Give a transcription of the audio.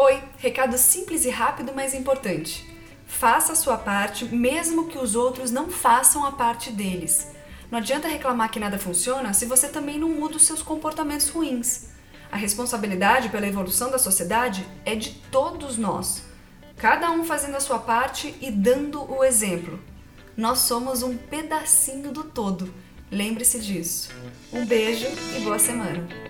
Oi, recado simples e rápido, mas importante. Faça a sua parte, mesmo que os outros não façam a parte deles. Não adianta reclamar que nada funciona se você também não muda os seus comportamentos ruins. A responsabilidade pela evolução da sociedade é de todos nós. Cada um fazendo a sua parte e dando o exemplo. Nós somos um pedacinho do todo. Lembre-se disso. Um beijo e boa semana.